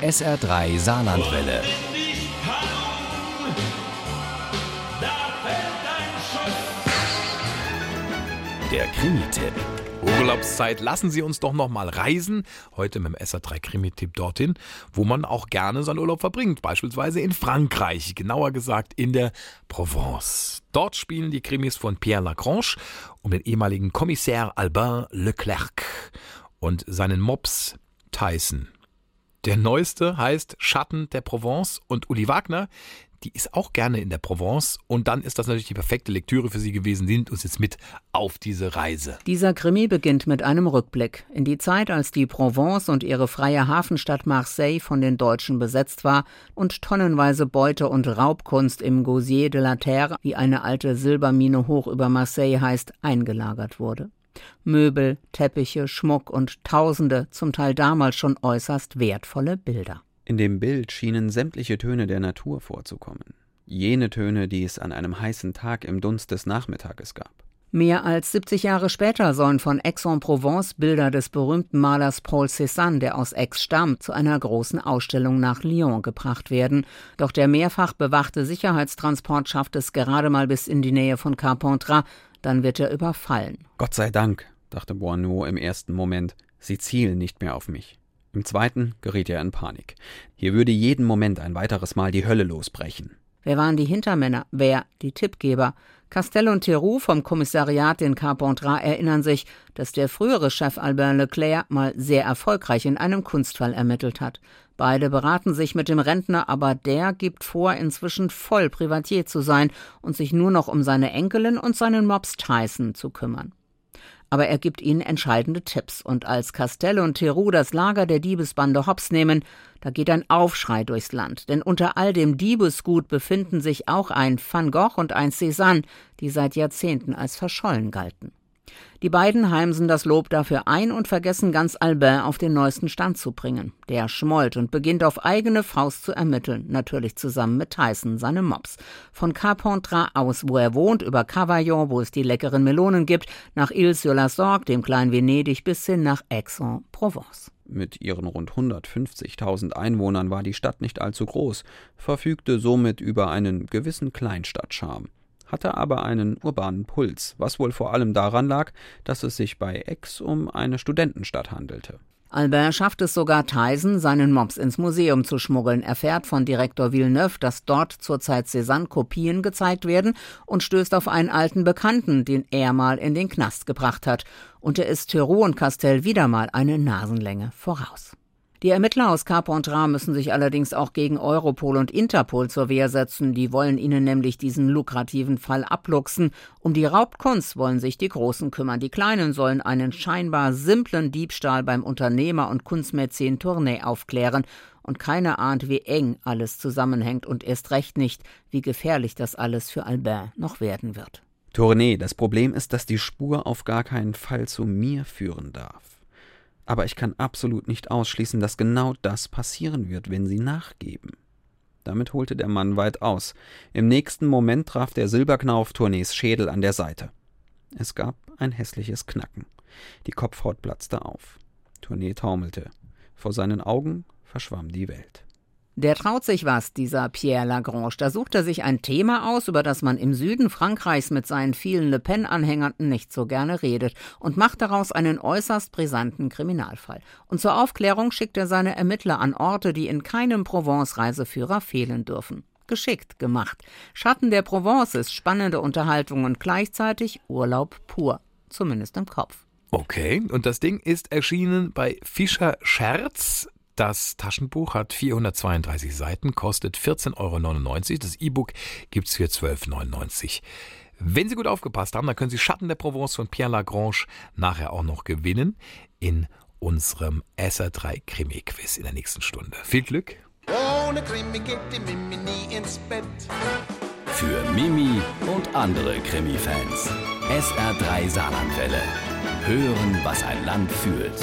SR3 Saarlandwelle. Der Krimi-Tipp. Urlaubszeit, lassen Sie uns doch noch mal reisen. Heute mit dem SA3 Krimi-Tipp dorthin, wo man auch gerne seinen Urlaub verbringt. Beispielsweise in Frankreich, genauer gesagt in der Provence. Dort spielen die Krimis von Pierre Lagrange um den ehemaligen Kommissär Albin Leclerc und seinen Mops Tyson. Der neueste heißt Schatten der Provence und Uli Wagner, die ist auch gerne in der Provence und dann ist das natürlich die perfekte Lektüre für sie gewesen, Sie nimmt uns jetzt mit auf diese Reise. Dieser Krimi beginnt mit einem Rückblick in die Zeit, als die Provence und ihre freie Hafenstadt Marseille von den Deutschen besetzt war und tonnenweise Beute und Raubkunst im Gosier de la Terre, wie eine alte Silbermine hoch über Marseille heißt, eingelagert wurde. Möbel, Teppiche, Schmuck und tausende, zum Teil damals schon äußerst wertvolle Bilder. In dem Bild schienen sämtliche Töne der Natur vorzukommen. Jene Töne, die es an einem heißen Tag im Dunst des Nachmittages gab. Mehr als 70 Jahre später sollen von Aix-en-Provence Bilder des berühmten Malers Paul Cézanne, der aus Aix stammt, zu einer großen Ausstellung nach Lyon gebracht werden. Doch der mehrfach bewachte Sicherheitstransport schafft es gerade mal bis in die Nähe von Carpentras. Dann wird er überfallen. Gott sei Dank, dachte Boineau im ersten Moment, sie zielen nicht mehr auf mich. Im zweiten geriet er in Panik. Hier würde jeden Moment ein weiteres Mal die Hölle losbrechen. Wer waren die Hintermänner? Wer die Tippgeber? Castell und Theroux vom Kommissariat in Carpentras erinnern sich, dass der frühere Chef Albert Leclerc mal sehr erfolgreich in einem Kunstfall ermittelt hat. Beide beraten sich mit dem Rentner, aber der gibt vor, inzwischen voll Privatier zu sein und sich nur noch um seine Enkelin und seinen Mops Tyson zu kümmern aber er gibt ihnen entscheidende Tipps. Und als Castell und Theroux das Lager der Diebesbande Hops nehmen, da geht ein Aufschrei durchs Land. Denn unter all dem Diebesgut befinden sich auch ein Van Gogh und ein Cézanne, die seit Jahrzehnten als verschollen galten. Die beiden heimsen das Lob dafür ein und vergessen ganz Albin auf den neuesten Stand zu bringen. Der schmollt und beginnt auf eigene Faust zu ermitteln, natürlich zusammen mit Tyson, seinem Mops. Von Carpentras aus, wo er wohnt, über Cavaillon, wo es die leckeren Melonen gibt, nach Ile-sur-la-Sorgue, dem kleinen Venedig, bis hin nach Aix-en-Provence. Mit ihren rund 150.000 Einwohnern war die Stadt nicht allzu groß, verfügte somit über einen gewissen Kleinstadtcharme hatte aber einen urbanen Puls, was wohl vor allem daran lag, dass es sich bei Aix um eine Studentenstadt handelte. Albert schafft es sogar Tyson, seinen Mops ins Museum zu schmuggeln, erfährt von Direktor Villeneuve, dass dort zurzeit Cézanne-Kopien gezeigt werden und stößt auf einen alten Bekannten, den er mal in den Knast gebracht hat. Und er ist Theroux und Castell wieder mal eine Nasenlänge voraus. Die Ermittler aus Carpentras müssen sich allerdings auch gegen Europol und Interpol zur Wehr setzen. Die wollen ihnen nämlich diesen lukrativen Fall abluchsen. Um die Raubkunst wollen sich die Großen kümmern. Die Kleinen sollen einen scheinbar simplen Diebstahl beim Unternehmer und Kunstmäzen Tournay aufklären. Und keiner ahnt, wie eng alles zusammenhängt und erst recht nicht, wie gefährlich das alles für Albin noch werden wird. Tournay, das Problem ist, dass die Spur auf gar keinen Fall zu mir führen darf. Aber ich kann absolut nicht ausschließen, dass genau das passieren wird, wenn sie nachgeben. Damit holte der Mann weit aus. Im nächsten Moment traf der Silberknauf Tournees Schädel an der Seite. Es gab ein hässliches Knacken. Die Kopfhaut platzte auf. Tournee taumelte. Vor seinen Augen verschwamm die Welt. Der traut sich was, dieser Pierre Lagrange. Da sucht er sich ein Thema aus, über das man im Süden Frankreichs mit seinen vielen Le Pen-Anhängern nicht so gerne redet und macht daraus einen äußerst brisanten Kriminalfall. Und zur Aufklärung schickt er seine Ermittler an Orte, die in keinem Provence-Reiseführer fehlen dürfen. Geschickt gemacht. Schatten der Provence ist spannende Unterhaltung und gleichzeitig Urlaub pur. Zumindest im Kopf. Okay, und das Ding ist erschienen bei Fischer Scherz. Das Taschenbuch hat 432 Seiten, kostet 14,99 Euro. Das E-Book gibt es für 12,99 Euro. Wenn Sie gut aufgepasst haben, dann können Sie Schatten der Provence von Pierre Lagrange nachher auch noch gewinnen in unserem SR3 Krimi-Quiz in der nächsten Stunde. Viel Glück! Ohne Krimi geht die Mimi nie ins Bett. Für Mimi und andere Krimi-Fans. SR3 Saarlandwelle. Hören, was ein Land fühlt.